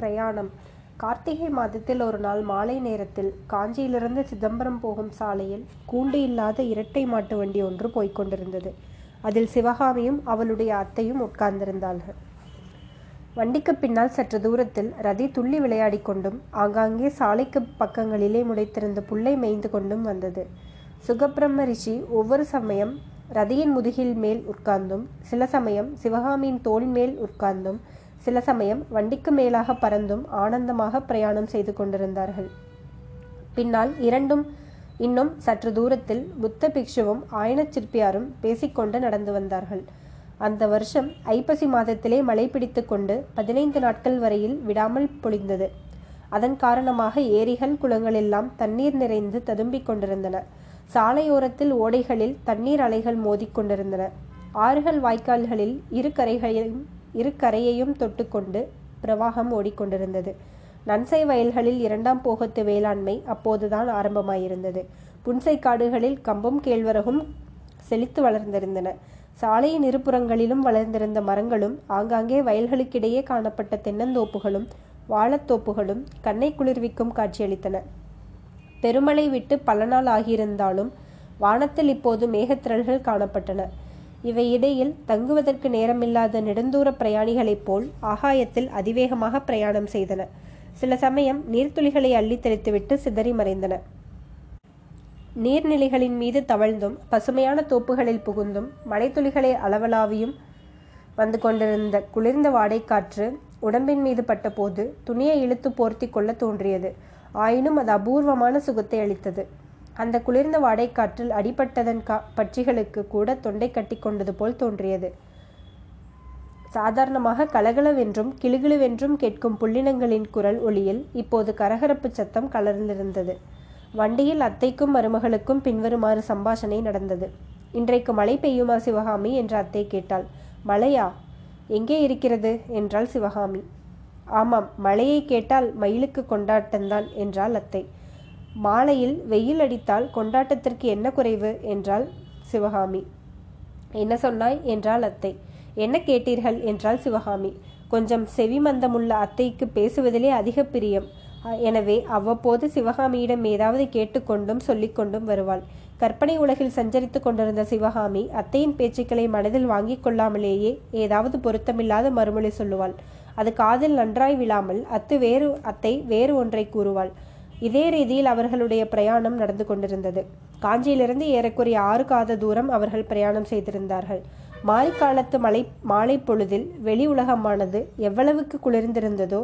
பிரயாணம். கார்த்திகை மாதத்தில் ஒரு நாள் மாலை நேரத்தில் காஞ்சியிலிருந்து சிதம்பரம் போகும் சாலையில் கூண்டு இல்லாத இரட்டை மாட்டு வண்டி ஒன்று போய்க்கொண்டிருந்தது அதில் சிவகாமியும் அவளுடைய அத்தையும் உட்கார்ந்திருந்தார்கள். வண்டிக்கு பின்னால் சற்று தூரத்தில் ரதி துள்ளி விளையாடி கொண்டும் ஆங்காங்கே சாலைக்கு பக்கங்களிலே முளைத்திருந்த புல்லை மேய்ந்து கொண்டும் வந்தது. சுகப்பிரம்ம ரிஷி ஒவ்வொரு சமயம் ரதியின் முதுகில் மேல் உட்கார்ந்தும் சில சமயம் சிவகாமியின் தோள் மேல் உட்கார்ந்தும் சில சமயம் வண்டிக்கு மேலாக பறந்தும் ஆனந்தமாக பிரயாணம் செய்து கொண்டிருந்தார்கள். பின்னால் இரண்டும் இன்னும் சற்று தூரத்தில் புத்த பிக்ஷுவும் ஆயனச் சிற்பியாரும் பேசிக்கொண்டு நடந்து வந்தார்கள். அந்த வருஷம் ஐப்பசி மாதத்திலே மழை பிடித்து கொண்டு பதினைந்து நாட்கள் வரையில் விடாமல் பொழிந்தது. அதன் காரணமாக ஏரிகள் குளங்கள் எல்லாம் தண்ணீர் நிறைந்து ததும்பிக் கொண்டிருந்தன. சாலையோரத்தில் ஓடைகளில் தண்ணீர் அலைகள் மோதிக்கொண்டிருந்தன ஆறுகள் வாய்க்கால்களில் இரு கரைகளையும் இரு கரையையும் தொட்டுக்கொண்டு பிரவாகம் ஓடிக்கொண்டிருந்தது. நன்சை வயல்களில் இரண்டாம் போகத்து வேளாண்மை அப்போதுதான் ஆரம்பமாயிருந்தது. புன்சை காடுகளில் கம்பும் கேழ்வரகும் செழித்து வளர்ந்திருந்தன. சாலையின் இருபுறங்களிலும் வளர்ந்திருந்த மரங்களும் ஆங்காங்கே வயல்களுக்கிடையே காணப்பட்ட தென்னந்தோப்புகளும் வாழத்தோப்புகளும் கண்ணை குளிர்விக்கும் காட்சியளித்தன. பெருமழை விட்டு பல நாள் ஆகியிருந்தாலும் வானத்தில் இப்போது மேகத்திரள்கள் காணப்பட்டன. இவை இடையில் தங்குவதற்கு நேரமில்லாத நெடுந்தூர பிரயாணிகளைப் போல் ஆகாயத்தில் அதிவேகமாக பிரயாணம் செய்தன. சில சமயம் நீர்த்துளிகளை அள்ளி தெளித்துவிட்டு சிதறி மறைந்தன. நீர்நிலைகளின் மீது தவழ்ந்தும் பசுமையான தோப்புகளில் புகுந்தும் மலைத்துளிகளை அளவலாவியும் வந்து கொண்டிருந்த குளிர்ந்த வாடைக்காற்று உடம்பின் மீது பட்டபோது துணியை இழுத்து போர்த்தி கொள்ள தோன்றியது. ஆயினும் அது அபூர்வமான சுகத்தை அளித்தது. அந்த குளிர்ந்த வாடைக்காற்றில் அடிபட்டதன் கா பட்சிகளுக்கு கூட தொண்டை கட்டி கொண்டது போல் தோன்றியது. சாதாரணமாக கலகலவென்றும் கிளுகிளுவென்றும் கேட்கும் புள்ளினங்களின் குரல் ஒளியில் இப்போது கரகரப்பு சத்தம் கலர்ந்திருந்தது. வண்டியில் அத்தைக்கும் மருமகளுக்கும் பின்வருமாறு சம்பாஷணை நடந்தது. இன்றைக்கு மழை பெய்யுமா சிவகாமி? என்று அத்தை கேட்டாள். மழையா? எங்கே இருக்கிறது? என்றாள் சிவகாமி. ஆமாம் மழையை கேட்டால் மயிலுக்கு கொண்டாட்டம்தான் என்றாள் அத்தை. மாலையில் வெயில் அடித்தால் கொண்டாட்டத்திற்கு என்ன குறைவு? என்றாள் சிவகாமி. என்ன சொன்னாய்? என்றாள் அத்தை. என்ன கேட்டீர்கள்? என்றாள் சிவகாமி. கொஞ்சம் செவிமந்தமுள்ள அத்தைக்கு பேசுவதிலே அதிக பிரியம். எனவே அவ்வப்போது சிவகாமியிடம் ஏதாவது கேட்டுக்கொண்டும் சொல்லிக்கொண்டும் வருவாள். கற்பனை உலகில் சஞ்சரித்து கொண்டிருந்த சிவகாமி அத்தையின் பேச்சுக்களை மனதில் வாங்கிக் கொள்ளாமலேயே ஏதாவது பொருத்தமில்லாத மறுமொழி சொல்லுவாள். அது காதில் நன்றாய் விழாமல் அத்து வேறு அத்தை வேறு ஒன்றை கூறுவாள். இதே ரீதியில் அவர்களுடைய பிரயாணம் நடந்து கொண்டிருந்தது. காஞ்சியிலிருந்து ஏறக்குறைய ஆறு காத தூரம் அவர்கள் பிரயாணம் செய்திருந்தார்கள். மாரிக்காலத்து மலை மாலை பொழுதில் வெளி உலகமானது எவ்வளவுக்கு குளிர்ந்திருந்ததோ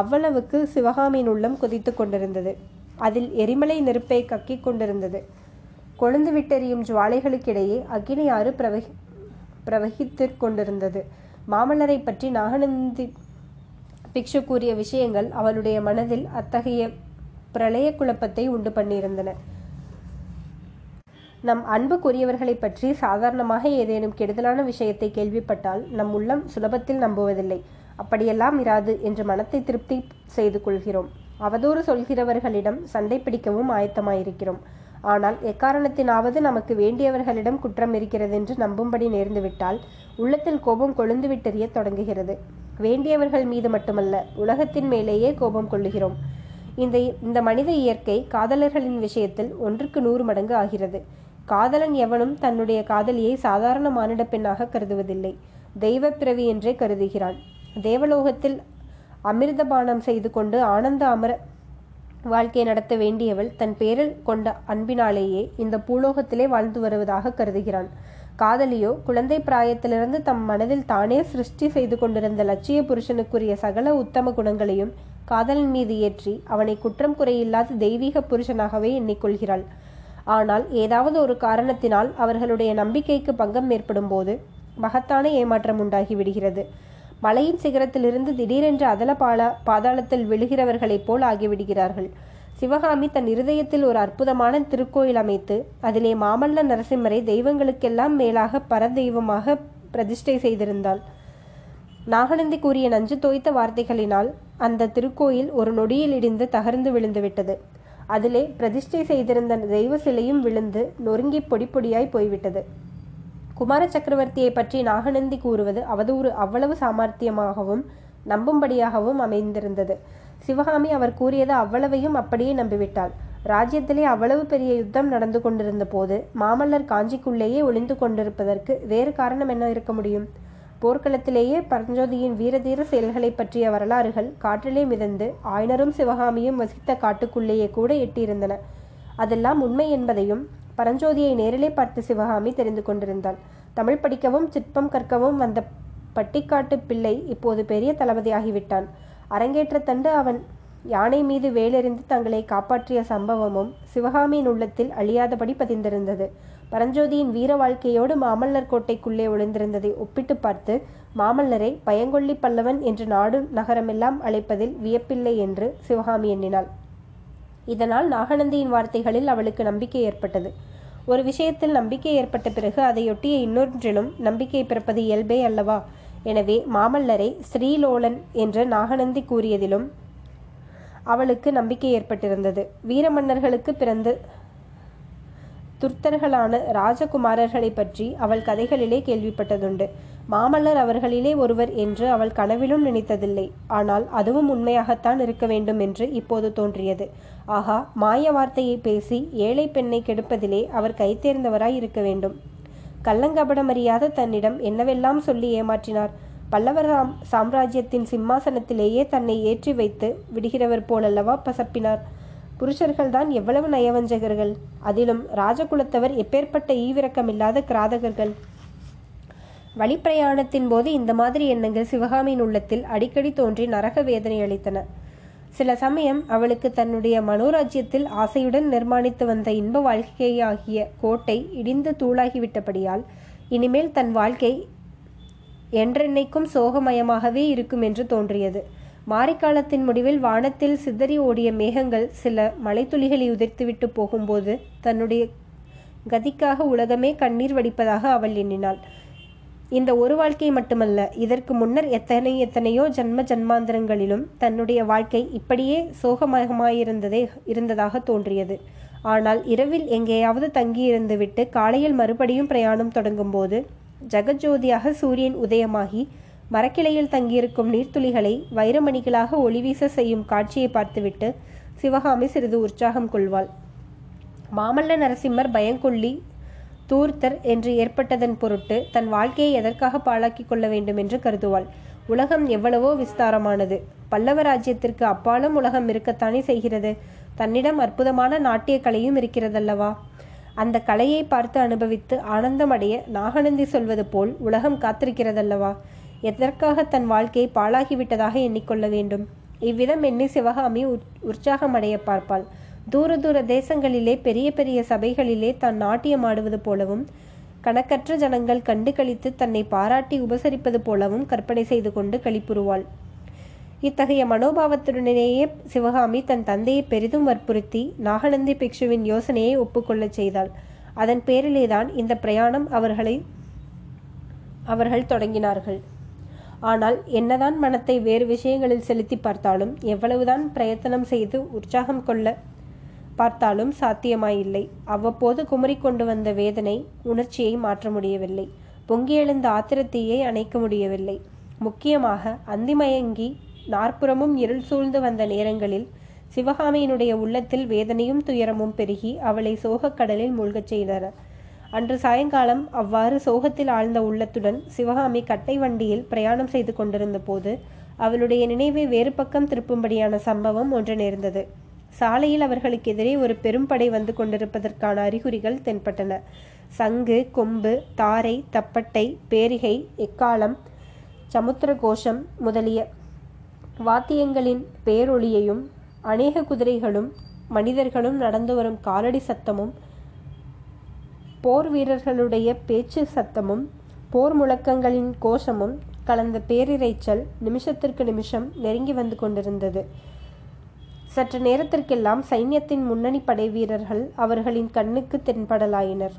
அவ்வளவுக்கு சிவகாமியின் உள்ளம் கொதித்து கொண்டிருந்தது. அதில் எரிமலை நெருப்பை கக்கிக் கொண்டிருந்தது. கொழுந்து விட்டெறியும் ஜுவாலைகளுக்கிடையே அக்னி ஆறு பிரவகி பிரவகித்து கொண்டிருந்தது. மாமல்லரை பற்றி நாகநந்தி பிக்ஷு கூறிய விஷயங்கள் அவளுடைய மனதில் அத்தகைய பிரளய குழப்பத்தை உண்டு பண்ணியிருந்தன. நம் அன்புக்குரியவர்களை பற்றி சாதாரணமாக ஏதேனும் கெடுதலான விஷயத்தை கேள்விப்பட்டால் நம் உள்ளம் சுலபத்தில் நம்புவதில்லை. அப்படியெல்லாம் இராது என்று மனத்தை திருப்தி செய்து கொள்கிறோம். அவதூறு சொல்கிறவர்களிடம் சண்டை பிடிக்கவும் ஆயத்தமாயிருக்கிறோம். ஆனால் எக்காரணத்தினாவது நமக்கு வேண்டியவர்களிடம் குற்றம் இருக்கிறது என்று நம்பும்படி நேர்ந்துவிட்டால் உள்ளத்தில் கோபம் கொழுந்து விட்டெறிய தொடங்குகிறது. வேண்டியவர்கள் மீது மட்டுமல்ல உலகத்தின் மேலேயே கோபம் கொள்ளுகிறோம். இந்த இந்த மனித இயற்கை காதலர்களின் விஷயத்தில் ஒன்றுக்கு நூறு மடங்கு ஆகிறது. காதலன் எவனும் தன்னுடைய காதலியை சாதாரண மானிட பெண்ணாக கருதுவதில்லை. தெய்வ பிறவி என்றே கருதுகிறான். தேவலோகத்தில் அமிர்தபானம் செய்து கொண்டு ஆனந்த அமர வாழ்க்கை நடத்த வேண்டியவள் தன் பேரில் கொண்ட அன்பினாலேயே இந்த பூலோகத்திலே வாழ்ந்து வருவதாக கருதுகிறான். காதலியோ குழந்தை பிராயத்திலிருந்து தம் மனதில் தானே சிருஷ்டி செய்து கொண்டிருந்த லட்சிய புருஷனுக்குரிய சகல உத்தம குணங்களையும் காதலன் மீது ஏற்றி அவனை குற்றம் குறையில்லாத தெய்வீக புருஷனாகவே எண்ணிக்கொள்கிறாள். ஆனால் ஏதாவது ஒரு காரணத்தினால் அவர்களுடைய நம்பிக்கைக்கு பங்கம் ஏற்படும் போது மகத்தான ஏமாற்றம் உண்டாகி விடுகிறது. மலையின் சிகரத்திலிருந்து திடீரென்று அதல பாலா பாதாளத்தில் விழுகிறவர்களைப் போல் ஆகிவிடுகிறார்கள். சிவகாமி தன் இருதயத்தில் ஒரு அற்புதமான திருக்கோயில் அமைத்து அதிலே மாமல்ல நரசிம்மரை தெய்வங்களுக்கெல்லாம் மேலாக பரதெய்வமாக பிரதிஷ்டை செய்திருந்தாள். நாகநந்தி கூறிய நஞ்சு தோய்த்த வார்த்தைகளினால் அந்த திருக்கோயில் ஒரு நொடியில் இடிந்து தகர்ந்து விழுந்துவிட்டது. அதிலே பிரதிஷ்டை செய்திருந்த தெய்வ சிலையும் விழுந்து நொறுங்கி பொடி பொடியாய் போய்விட்டது. குமார சக்கரவர்த்தியை பற்றி நாகநந்தி கூறுவது அவதூறு அவ்வளவு சாமர்த்தியமாகவும் நம்பும்படியாகவும் அமைந்திருந்தது. சிவகாமி அவர் கூறியது அவ்வளவையும் அப்படியே நம்பிவிட்டாள். ராஜ்யத்திலே அவ்வளவு பெரிய யுத்தம் நடந்து கொண்டிருந்த போது மாமல்லர் காஞ்சிக்குள்ளேயே ஒளிந்து கொண்டிருப்பதற்கு வேறு காரணம் என்ன இருக்க முடியும்? போர்க்களத்திலேயே பரஞ்சோதியின் வீரதீர செயல்களை பற்றிய வரலாறுகள் காற்றிலே மிதந்து ஆயனரும் சிவகாமியும் வசித்த காட்டுக்குள்ளேயே கூட எட்டியிருந்தன. அதெல்லாம் உண்மை என்பதையும் பரஞ்சோதியை நேரிலே பார்த்து சிவகாமி தெரிந்து கொண்டிருந்தாள். தமிழ் படிக்கவும் சிற்பம் கற்கவும் வந்த பட்டிக்காட்டு பிள்ளை இப்போது பெரிய தளபதியாகிவிட்டான். அரங்கேற்ற தண்டு அவன் யானை மீது வேலெறிந்து தங்களை காப்பாற்றிய சம்பவமும் சிவகாமியின் உள்ளத்தில் அழியாதபடி பதிந்திருந்தது. பரஞ்சோதியின் வீர வாழ்க்கையோடு மாமல்லர் கோட்டைக்குள்ளே ஒளிந்திருந்ததை ஒப்பிட்டு பார்த்து மாமல்லரை பயங்கொள்ளி பல்லவன் என்று நாடு நகரமெல்லாம் அழைப்பதில் வியப்பில்லை என்று சிவகாமி எண்ணினாள். இதனால் நாகநந்தியின் வார்த்தைகளில் அவளுக்கு நம்பிக்கை ஏற்பட்டது. ஒரு விஷயத்தில் நம்பிக்கை ஏற்பட்ட பிறகு அதையொட்டிய இன்னொன்றிலும் நம்பிக்கை பிறப்பது இயல்பே அல்லவா? எனவே மாமல்லரை ஸ்ரீலோலன் என்று நாகநந்தி கூறியதிலும் அவளுக்கு நம்பிக்கை ஏற்பட்டிருந்தது. வீரமன்னர்களுக்கு பிறந்து துர்த்தர்களான ராஜகுமாரர்களை பற்றி அவள் கதைகளிலே கேள்விப்பட்டதுண்டு. மாமல்லர் அவர்களிலே ஒருவர் என்று அவள் கனவிலும் நினைத்ததில்லை. ஆனால் அதுவும் உண்மையாகத்தான் இருக்க வேண்டும் என்று இப்போது தோன்றியது. ஆகா மாய வார்த்தையை பேசி ஏழை பெண்ணை கெடுப்பதிலே அவர் கைத்தேர்ந்தவராய் இருக்க வேண்டும். கள்ளங்கபடமறியாத தன்னிடம் என்னவெல்லாம் சொல்லி ஏமாற்றினார்? பல்லவர் சாம்ராஜ்யத்தின் சிம்மாசனத்திலேயே தன்னை ஏற்றி வைத்து விடுகிறவர் போலல்லவா பசப்பினார்? புருஷர்கள்தான் எவ்வளவு நயவஞ்சகர்கள். அதிலும் ராஜகுலத்தவர் எப்பேற்பட்ட ஈவிரக்கமில்லாத கிராதகர்கள். வழிப்பிரயாணத்தின் போது இந்த மாதிரி எண்ணங்கள் சிவகாமியின் உள்ளத்தில் அடிக்கடி தோன்றி நரக வேதனை அளித்தன. சில சமயம் அவளுக்கு தன்னுடைய மனோராஜ்யத்தில் ஆசையுடன் நிர்மாணித்து வந்த இன்ப வாழ்க்கையாகிய கோட்டை இடிந்து தூளாகிவிட்டபடியால் இனிமேல் தன் வாழ்க்கை என்றென்னைக்கும் சோகமயமாகவே இருக்கும் என்று தோன்றியது. மாரிக்காலத்தின் முடிவில் வானத்தில் சிதறி ஓடிய மேகங்கள் சில மலைத்துளிகளை உதிர்த்துவிட்டு போகும்போது தன்னுடைய கதிக்காக உலகமே கண்ணீர் வடிப்பதாக அவள் எண்ணினாள். இந்த ஒரு வாழ்க்கை மட்டுமல்ல இதற்கு முன்னர் எத்தனை எத்தனையோ ஜன்ம ஜன்மாந்திரங்களிலும் தன்னுடைய வாழ்க்கை இப்படியே சோகமயமாயிருந்ததே இருந்ததாக தோன்றியது. ஆனால் இரவில் எங்கேயாவது தங்கியிருந்துவிட்டு காலையில் மறுபடியும் பிரயாணம் தொடங்கும்போது ஜெகஜோதியாக சூரியன் உதயமாகி மரக்கிளையில் தங்கியிருக்கும் நீர்த்துளிகளை வைரமணிகளாக ஒளிவீச செய்யும் காட்சியை பார்த்துவிட்டு சிவகாமி சிறிது உற்சாகம் கொள்வாள். மாமல்ல நரசிம்மர் பயங்கொள்ளி தூர்த்தர் என்று ஏற்பட்டதன் பொருட்டு தன் வாழ்க்கையை எதற்காக பாழாக்கி கொள்ள வேண்டும் என்று கருதுவாள். உலகம் எவ்வளவோ விஸ்தாரமானது. பல்லவ ராஜ்யத்திற்கு அப்பாலும் உலகம் இருக்கத்தானே செய்கிறது. தன்னிடம் அற்புதமான நாட்டிய கலையும் இருக்கிறதல்லவா? அந்த கலையை பார்த்து அனுபவித்து ஆனந்தமடைய நாகநந்தி சொல்வது போல் உலகம் காத்திருக்கிறதல்லவா? எதற்காக தன் வாழ்க்கையை பாழாகிவிட்டதாக எண்ணிக்கொள்ள வேண்டும்? இவ்விதம் எண்ணி சிவகாமி உற்சாகமடைய பார்ப்பாள். தூர தூர தேசங்களிலே பெரிய பெரிய சபைகளிலே தான் நாட்டியம் ஆடுவது போலவும் கணக்கற்ற ஜனங்கள் கண்டு கழித்து தன்னை பாராட்டி உபசரிப்பது போலவும் கற்பனை செய்து கொண்டு கழிப்புறுவாள் இத்தகைய மனோபாவத்துடனேயே சிவகாமி தன் தந்தையை பெரிதும் வற்புறுத்தி நாகநந்தி பிக்ஷுவின் யோசனையை ஒப்புக்கொள்ளச் செய்தாள். அதன் பேரிலேதான் இந்த பிரயாணம் அவர்களை அவர்கள் தொடங்கினார்கள். ஆனால் என்னதான் மனத்தை வேறு விஷயங்களில் செலுத்தி பார்த்தாலும் எவ்வளவுதான் பிரயத்தனம் செய்து உற்சாகம் கொள்ள பார்த்தாலும் சாத்தியமாயில்லை. அவ்வப்போது குமரி கொண்டு வந்த வேதனை உணர்ச்சியை மாற்ற முடியவில்லை. பொங்கி எழுந்த ஆத்திரத்தீயை அணைக்க முடியவில்லை. முக்கியமாக அந்திமயங்கி நாற்புறமும் இருள் சூழ்ந்து வந்த நேரங்களில் சிவகாமியினுடைய உள்ளத்தில் வேதனையும் துயரமும் பெருகி அவளை சோகக்கடலில் மூழ்கச் செய்தன. அன்று சாயங்காலம் அவ்வாறு சோகத்தில் ஆழ்ந்த உள்ளத்துடன் சிவகாமி கட்டை வண்டியில் பிரயாணம் செய்து கொண்டிருந்த போது அவளுடைய நினைவை வேறு பக்கம் திருப்பும்படியான சம்பவம் ஒன்று நேர்ந்தது. சாலையில் அவர்களுக்கு எதிரே ஒரு பெரும்படை வந்து கொண்டிருப்பதற்கான அறிகுறிகள் தென்பட்டன. சங்கு கொம்பு தாரை தப்பட்டை பேரிகை எக்காலம் சமுத்திர கோஷம் முதலிய வாத்தியங்களின் பேரொளியையும் அநேக குதிரைகளும் மனிதர்களும் நடந்து வரும் காலடி சத்தமும் போர் வீரர்களுடைய பேச்சு சத்தமும் போர் முழக்கங்களின் கோஷமும் கலந்த பேரிரைச்சல் நிமிஷத்திற்கு நிமிஷம் நெருங்கி வந்து கொண்டிருந்தது. சற்று நேரத்திற்கெல்லாம் சைன்யத்தின் முன்னணி படை வீரர்கள் அவர்களின் கண்ணுக்கு தென்படலாயினர்.